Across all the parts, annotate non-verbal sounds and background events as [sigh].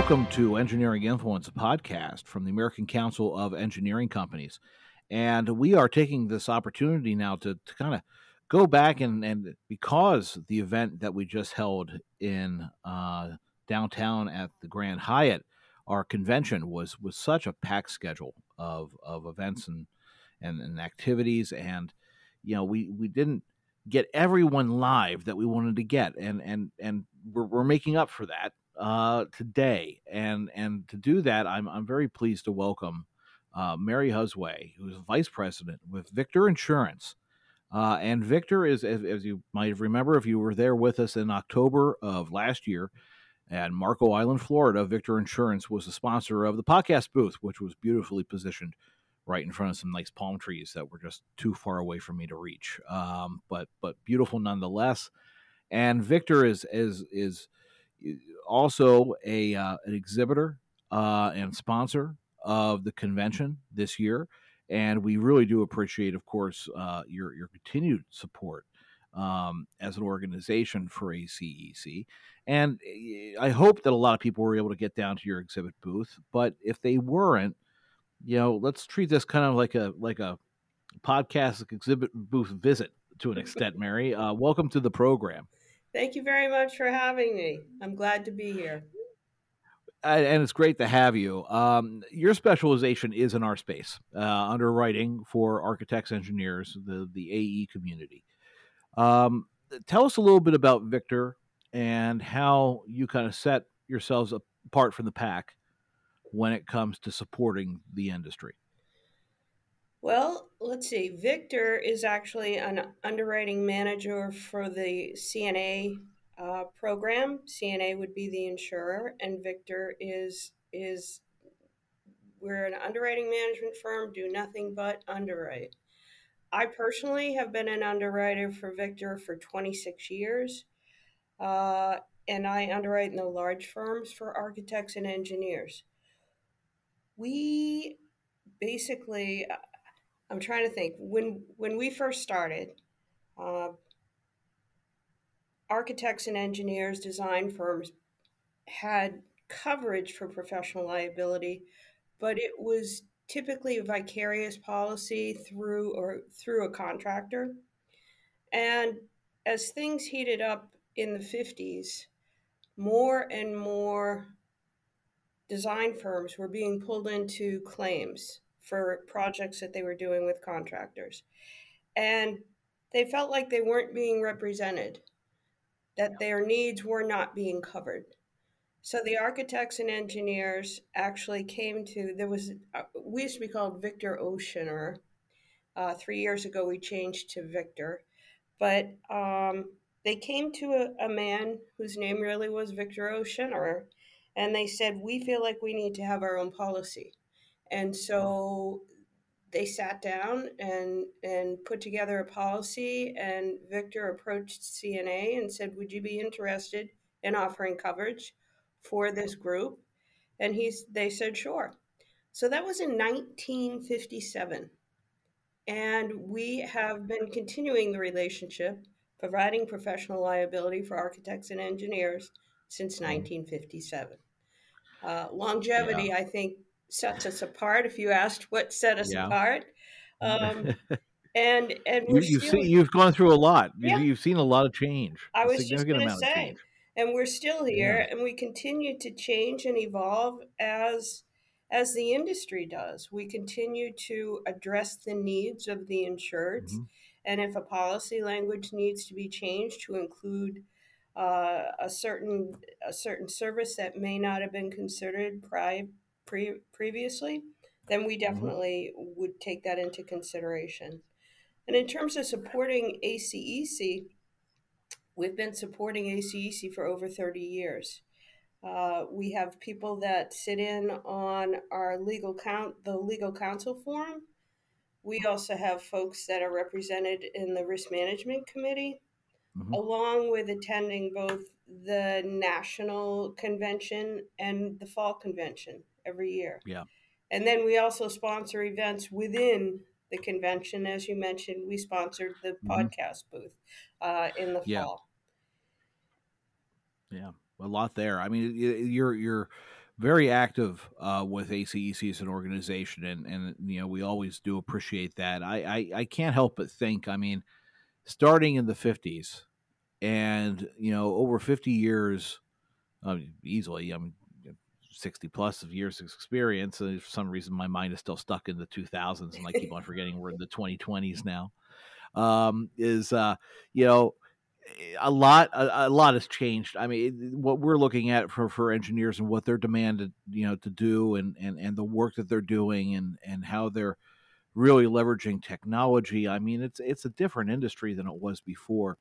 welcome to Engineering Influence, podcast from the American Council of Engineering Companies. And we are taking this opportunity now to, to kind of go back and, and because the event that we just held in uh, downtown at the Grand Hyatt, our convention was was such a packed schedule of, of events and, and, and activities. And, you know, we, we didn't get everyone live that we wanted to get. And, and, and we're, we're making up for that uh, today, and and to do that, I'm I'm very pleased to welcome uh, Mary Husway, who's vice president with Victor Insurance. Uh, and Victor is, as, as, you might remember, if you were there with us in October of last year at Marco Island, Florida, Victor Insurance was the sponsor of the podcast booth, which was beautifully positioned right in front of some nice palm trees that were just too far away for me to reach. Um, but but beautiful nonetheless. And Victor is is is also a uh, an exhibitor uh, and sponsor of the convention this year, and we really do appreciate, of course, uh, your your continued support um, as an organization for ACEC. And eh, I hope that a lot of people were able to get down to your exhibit booth, but if they weren't, you know, let's treat this kind of like a like a podcast exhibit booth visit to an [laughs] extent. Mary, uh, welcome to the program. Thank you very much for having me. I'm glad to be here. And it's great to have you. Um, your specialization is in our space, uh, underwriting for architects, engineers, the the AE community. Um, tell us a little bit about Victor and how you kind of set yourselves apart from the pack when it comes to supporting the industry. Well, let's see. Victor is actually an underwriting manager for the CNA uh, program. CNA would be the insurer, and Victor is is we're an underwriting management firm. Do nothing but underwrite. I personally have been an underwriter for Victor for 26 years, uh, and I underwrite in the large firms for architects and engineers. We basically I'm trying to think when when we first started. Uh, architects and engineers, design firms had coverage for professional liability, but it was typically a vicarious policy through or through a contractor. And as things heated up in the 50s, more and more design firms were being pulled into claims for projects that they were doing with contractors. And they felt like they weren't being represented, that their needs were not being covered. So the architects and engineers actually came to, there was, uh, we used to be called Victor O. Schinnerer. Uh, three years ago, we changed to Victor. But um, they came to a, a, man whose name really was Victor O. Schinnerer, and they said, We feel like we need to have our own policy. And so they sat down and and put together a policy and Victor approached CNA and said, "Would you be interested in offering coverage for this group?" And he's they said, "Sure." So that was in 1957. And we have been continuing the relationship, providing professional liability for architects and engineers since 1957. Mm-hmm. Uh, longevity, yeah. I think, sets us apart. If you asked what set us yeah. apart, um, [laughs] and and you, have seen you've gone through a lot. Yeah. You've seen a lot of change. I was just going to say, and we're still here, yeah. and we continue to change and evolve as as the industry does. We continue to address the needs of the insureds, mm-hmm. and if a policy language needs to be changed to include uh, a certain a certain service that may not have been considered prior pre- previously, then we mm-hmm. definitely mm-hmm. would take that into consideration. And in terms of supporting ACEC, we've been supporting ACEC for over 30 years. Uh, we have people that sit in on our legal count, the legal counsel forum. We also have folks that are represented in the risk management committee, mm-hmm. along with attending both the national convention and the fall convention every year. Yeah. And then we also sponsor events within the convention. As you mentioned, we sponsored the mm-hmm. podcast booth uh, in the yeah. fall. Yeah, a lot there. I mean, you're you're very active uh, with ACEC as an organization, and and you know we always do appreciate that. I, I I can't help but think. I mean, starting in the fifties, and you know over fifty years, uh, easily. I mean, sixty plus of years of experience. And for some reason, my mind is still stuck in the two thousands, and I keep on forgetting we're in the twenty twenties now. Um, is uh, you know a lot a, a, lot has changed i mean what we're looking at for for engineers and what they're demanded you know to do and and and the work that they're doing and and how they're really leveraging technology i mean it's it's a different industry than it was before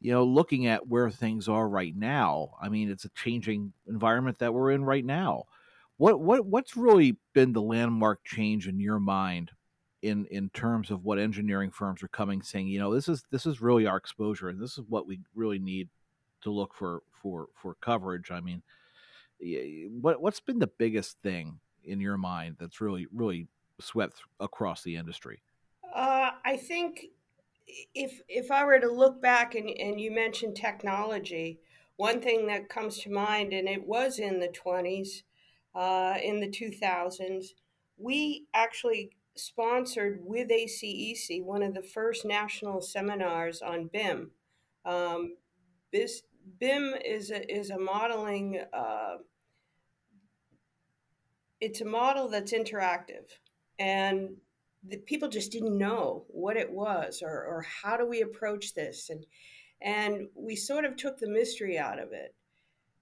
you know looking at where things are right now i mean it's a changing environment that we're in right now. What what what's really been the landmark change in your mind in in terms of what engineering firms are coming saying you know this is this is really our exposure and this is what we really need to look for for for coverage. I mean what what's been the biggest thing in your mind that's really really swept across the industry? Uh, i think if if i were to look back and, and you mentioned technology one thing that comes to mind and it was in the 20s uh, in the 2000s we actually sponsored with ACEC one of the first national seminars on BIM. Um, this, BIM is a, is a modeling, uh, it's a model that's interactive. And the people just didn't know what it was or, or how do we approach this. And, and we sort of took the mystery out of it.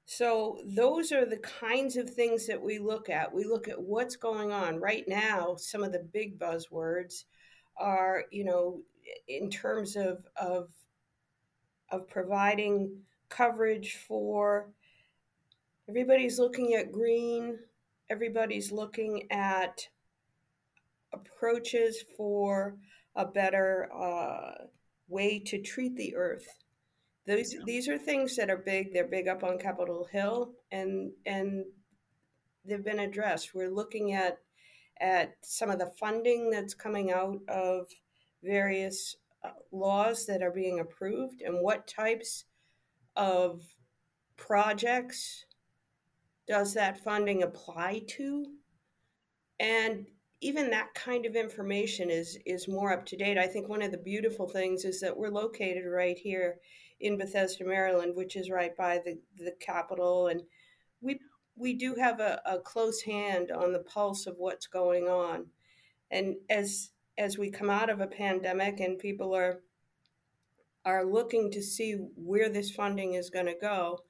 So, those are the kinds of things that we look at. We look at what's going on right now. Some of the big buzzwords are, you know, in terms of, of, of providing coverage for everybody's looking at green, everybody's looking at approaches for a better uh, way to treat the earth these these are things that are big. They're big up on Capitol Hill, and and they've been addressed. We're looking at at some of the funding that's coming out of various uh, laws that are being approved, and what types of projects does that funding apply to, and even that kind of information is is more up to date. I think one of the beautiful things is that we're located right here in Bethesda, Maryland, which is right by the, the Capitol. And we, we do have a, a close hand on the pulse of what's going on. And as, as we come out of a pandemic and people are, are looking to see where this funding is going to go,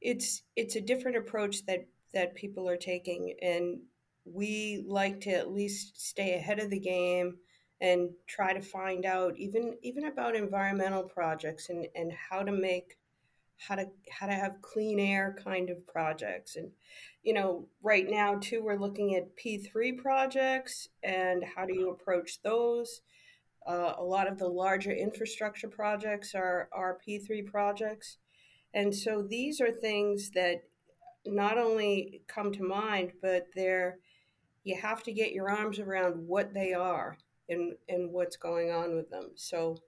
it's, it's a different approach that, that people are taking. And we like to at least stay ahead of the game and try to find out even even about environmental projects and and how to make how to how to have clean air kind of projects. And you know right now too we're looking at p3 projects and how do you approach those? Uh, a lot of the larger infrastructure projects are are p3 projects. And so these are things that not only come to mind but they're you have to get your arms around what they are and, and what's going on with them. So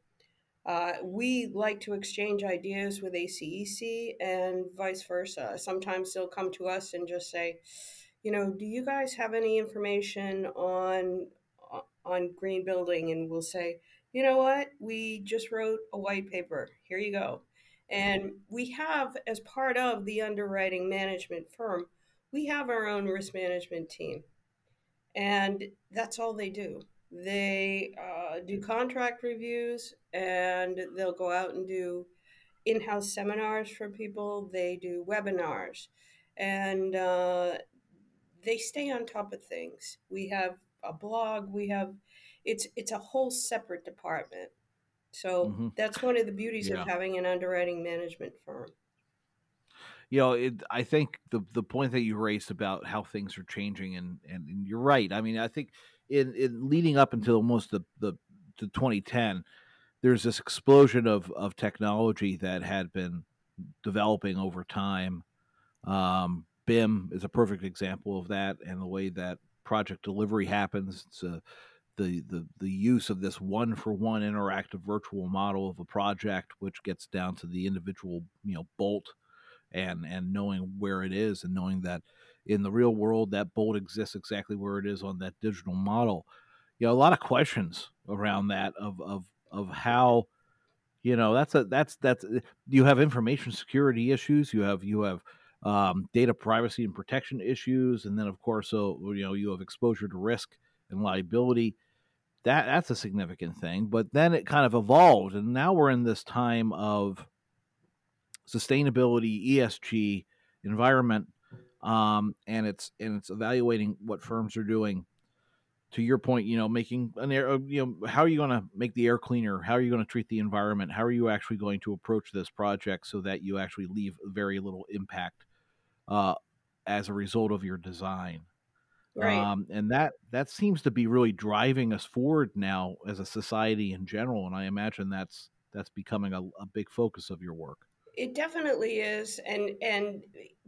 uh, we like to exchange ideas with ACEC and vice versa. Sometimes they'll come to us and just say, you know, do you guys have any information on on green building? And we'll say, you know what, we just wrote a white paper. Here you go. And we have, as part of the underwriting management firm, we have our own risk management team. And that's all they do. They uh, do contract reviews and they'll go out and do in house seminars for people. They do webinars and uh, they stay on top of things. We have a blog, we have it's it's a whole separate department. So mm-hmm. that's one of the beauties yeah. of having an underwriting management firm. You know, it, I think the the point that you raised about how things are changing, and, and, and you're right. I mean, I think in, in leading up until almost the, the to 2010, there's this explosion of of technology that had been developing over time. Um, BIM is a perfect example of that, and the way that project delivery happens. It's a, the the the use of this one for one interactive virtual model of a project, which gets down to the individual you know bolt and and knowing where it is and knowing that in the real world that bolt exists exactly where it is on that digital model. You know a lot of questions around that of of of how you know that's a that's that's you have information security issues? You have you have um, data privacy and protection issues and then of course so you know you have exposure to risk and liability. That that's a significant thing but then it kind of evolved and now we're in this time of sustainability esg environment um, and it's and it's evaluating what firms are doing. To your point you know making an air uh, you know how are you going to make the air cleaner? How are you going to treat the environment? How are you actually going to approach this project so that you actually leave very little impact uh, as a result of your design? Right. um, and that that seems to be really driving us forward now as a society in general and i imagine that's that's becoming a, a big focus of your work It definitely is, and and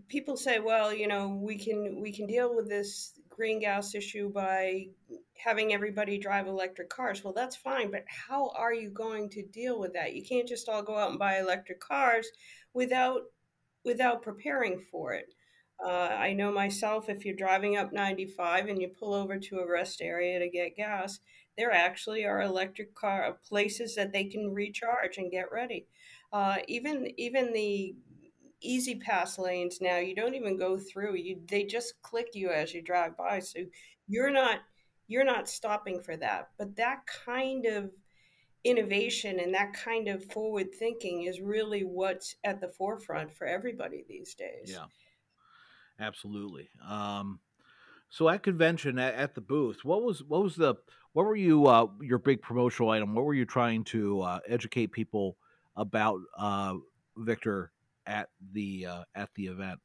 people say, well, you know, we can we can deal with this green gas issue by having everybody drive electric cars. Well, that's fine, but how are you going to deal with that? You can't just all go out and buy electric cars without without preparing for it. Uh, I know myself, if you're driving up 95 and you pull over to a rest area to get gas, there actually are electric car places that they can recharge and get ready. Uh, even even the E-ZPass lanes now, you don't even go through. You they just click you as you drive by, so you're not you're not stopping for that. But that kind of innovation and that kind of forward thinking is really what's at the forefront for everybody these days. yeah absolutely um, so at convention at, at the booth what was what was the what were you uh, your big promotional item what were you trying to uh, educate people about uh, victor at the uh, at the event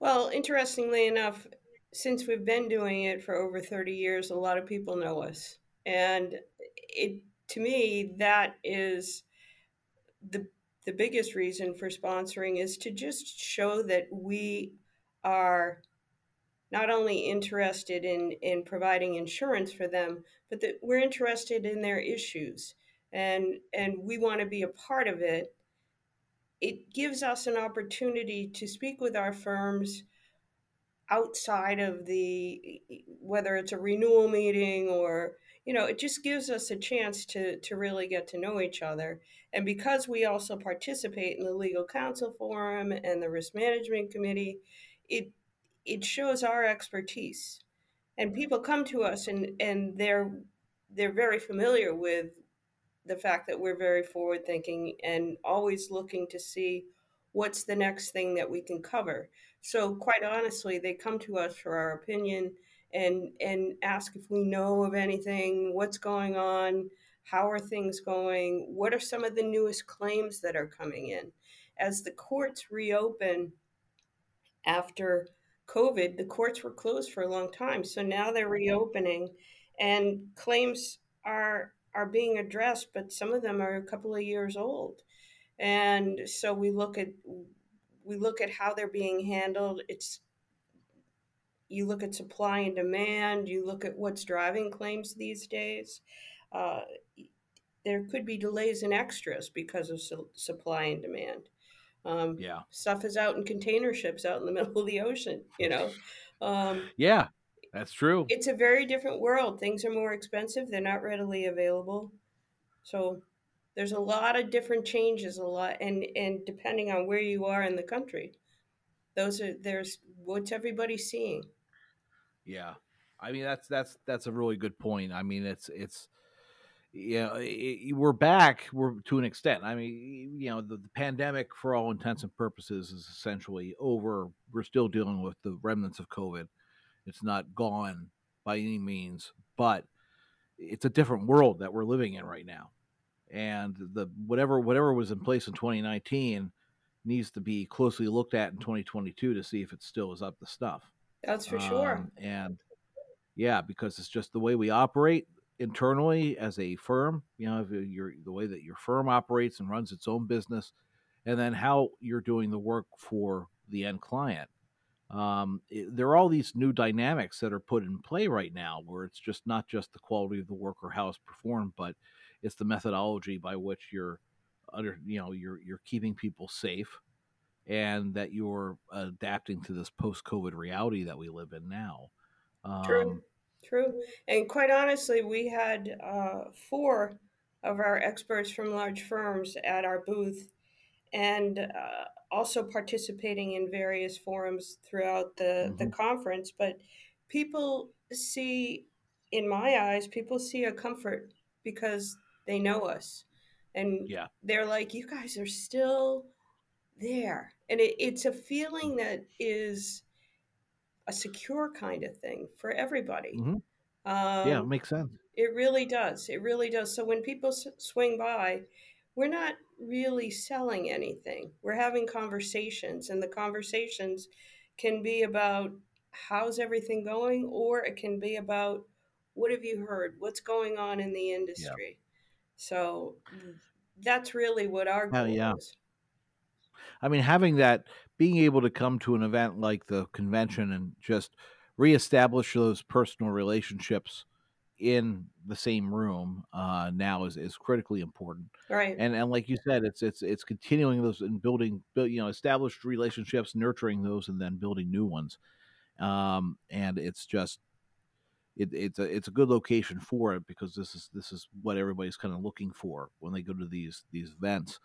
Well, interestingly enough, since we've been doing it for over 30 years, a lot of people know us. And it to me that is the the biggest reason for sponsoring is to just show that we are not only interested in in providing insurance for them, but that we're interested in their issues and and we want to be a part of it. It gives us an opportunity to speak with our firms outside of the whether it's a renewal meeting or you know it just gives us a chance to to really get to know each other and because we also participate in the legal counsel forum and the risk management committee it it shows our expertise and people come to us and and they're they're very familiar with the fact that we're very forward thinking and always looking to see what's the next thing that we can cover. So quite honestly, they come to us for our opinion and and ask if we know of anything, what's going on, how are things going, what are some of the newest claims that are coming in. As the courts reopen after COVID, the courts were closed for a long time. So now they're reopening and claims are are being addressed, but some of them are a couple of years old. And so we look at we look at how they're being handled. It's you look at supply and demand, you look at what's driving claims these days. Uh, there could be delays in extras because of su- supply and demand. Um, yeah stuff is out in container ships out in the [laughs] middle of the ocean, you know. Um, [laughs] yeah that's true it's a very different world. Things are more expensive, they're not readily available. So there's a lot of different changes, a lot, and, and depending on where you are in the country, those are, there's what's everybody seeing. Yeah, I mean that's that's that's a really good point. I mean it's it's you know it, we're back we're to an extent. I mean you know the, the pandemic for all intents and purposes is essentially over. We're still dealing with the remnants of COVID. It's not gone by any means, but it's a different world that we're living in right now. And the whatever whatever was in place in 2019 needs to be closely looked at in 2022 to see if it still is up to stuff. That's for sure. Um, and yeah, because it's just the way we operate internally as a firm. You know, if you're the way that your firm operates and runs its own business, and then how you're doing the work for the end client. Um, it, there are all these new dynamics that are put in play right now, where it's just not just the quality of the work or how it's performed, but it's the methodology by which you're under, you know, you're you're keeping people safe and that you're adapting to this post-COVID reality that we live in now. Um, True. True. And quite honestly, we had uh, four of our experts from large firms at our booth and uh, also participating in various forums throughout the, mm-hmm. the conference. But people see, in my eyes, people see a comfort because they know us. And yeah. they're like, you guys are still there. And it, it's a feeling that is a secure kind of thing for everybody. Mm-hmm. Um, yeah, it makes sense. It really does. It really does. So when people s- swing by, we're not really selling anything. We're having conversations, and the conversations can be about how's everything going, or it can be about what have you heard? What's going on in the industry? Yeah. So mm. that's really what our goal yeah. is. I mean, having that, being able to come to an event like the convention and just reestablish those personal relationships in the same room uh, now is, is critically important. Right. And and like you said, it's it's it's continuing those and building, build, you know, established relationships, nurturing those, and then building new ones. Um, and it's just it, it's a it's a good location for it because this is this is what everybody's kind of looking for when they go to these these events.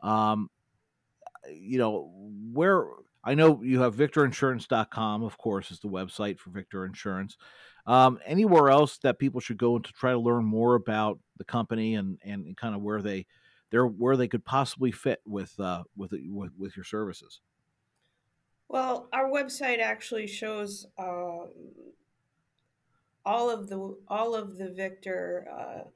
Um, you know where I know you have victorinsurance.com, of course, is the website for Victor Insurance. Um, anywhere else that people should go to try to learn more about the company and, and kind of where they they're where they could possibly fit with uh, with, with with your services. Well, our website actually shows uh, all of the all of the Victor uh,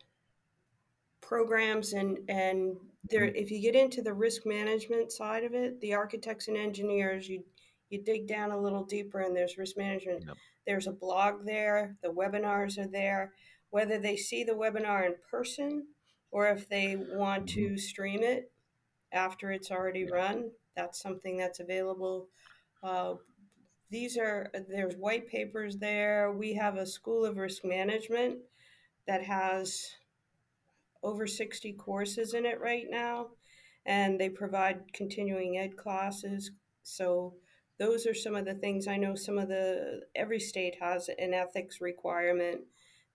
programs and and there mm-hmm. if you get into the risk management side of it, the architects and engineers, you you dig down a little deeper and there's risk management. Yep. There's a blog there, the webinars are there. Whether they see the webinar in person or if they want mm-hmm. to stream it after it's already run, that's something that's available. Uh, these are there's white papers there. We have a school of risk management that has over 60 courses in it right now, and they provide continuing ed classes. So those are some of the things I know. Some of the every state has an ethics requirement.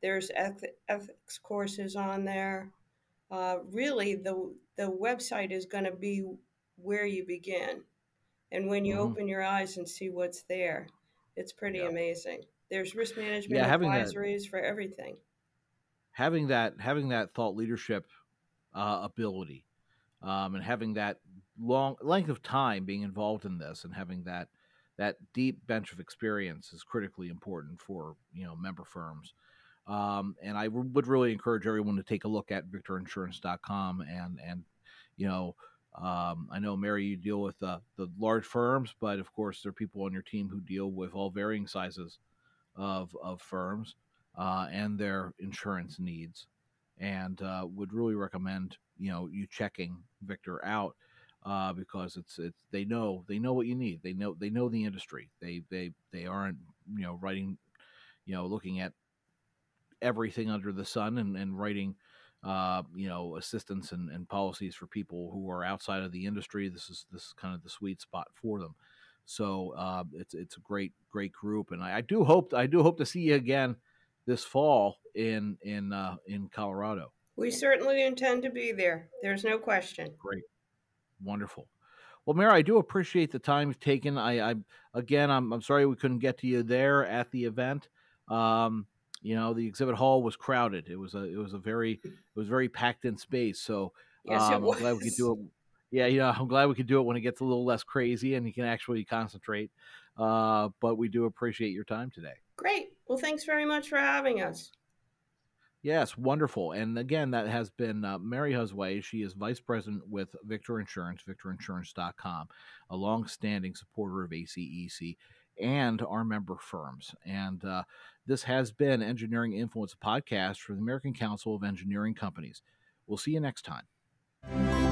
There's ethics courses on there. Uh, really, the the website is going to be where you begin, and when you mm-hmm. open your eyes and see what's there, it's pretty yeah. amazing. There's risk management yeah, advisories that, for everything having that having that thought leadership uh, ability um, and having that long length of time being involved in this and having that that deep bench of experience is critically important for you know member firms. Um, and I would really encourage everyone to take a look at victorinsurance.com and and you know um, I know Mary you deal with uh, the large firms but of course there are people on your team who deal with all varying sizes of of firms uh, and their insurance needs, and uh, would really recommend you know you checking Victor out uh, because it's it's they know they know what you need. They know they know the industry. They they they aren't you know writing you know looking at everything under the sun and, and writing uh, you know assistance and, and policies for people who are outside of the industry. This is this is kind of the sweet spot for them. So uh, it's it's a great great group, and I, I do hope I do hope to see you again this fall in in uh, in Colorado. We certainly intend to be there. There's no question. Great, wonderful. Well, Mary, I do appreciate the time you've taken. I, I again, I'm, I'm sorry we couldn't get to you there at the event. Um, you know, the exhibit hall was crowded. It was a it was a very it was very packed in space. So yes, um, I'm glad we could do it. Yeah, you know, I'm glad we could do it when it gets a little less crazy and you can actually concentrate. Uh, but we do appreciate your time today. Great. Well, thanks very much for having us. Yes, wonderful. And again, that has been uh, Mary Husway. She is vice president with Victor Insurance, victorinsurance.com, a long-standing supporter of ACEC and our member firms. And uh, this has been Engineering Influence podcast for the American Council of Engineering Companies. We'll see you next time.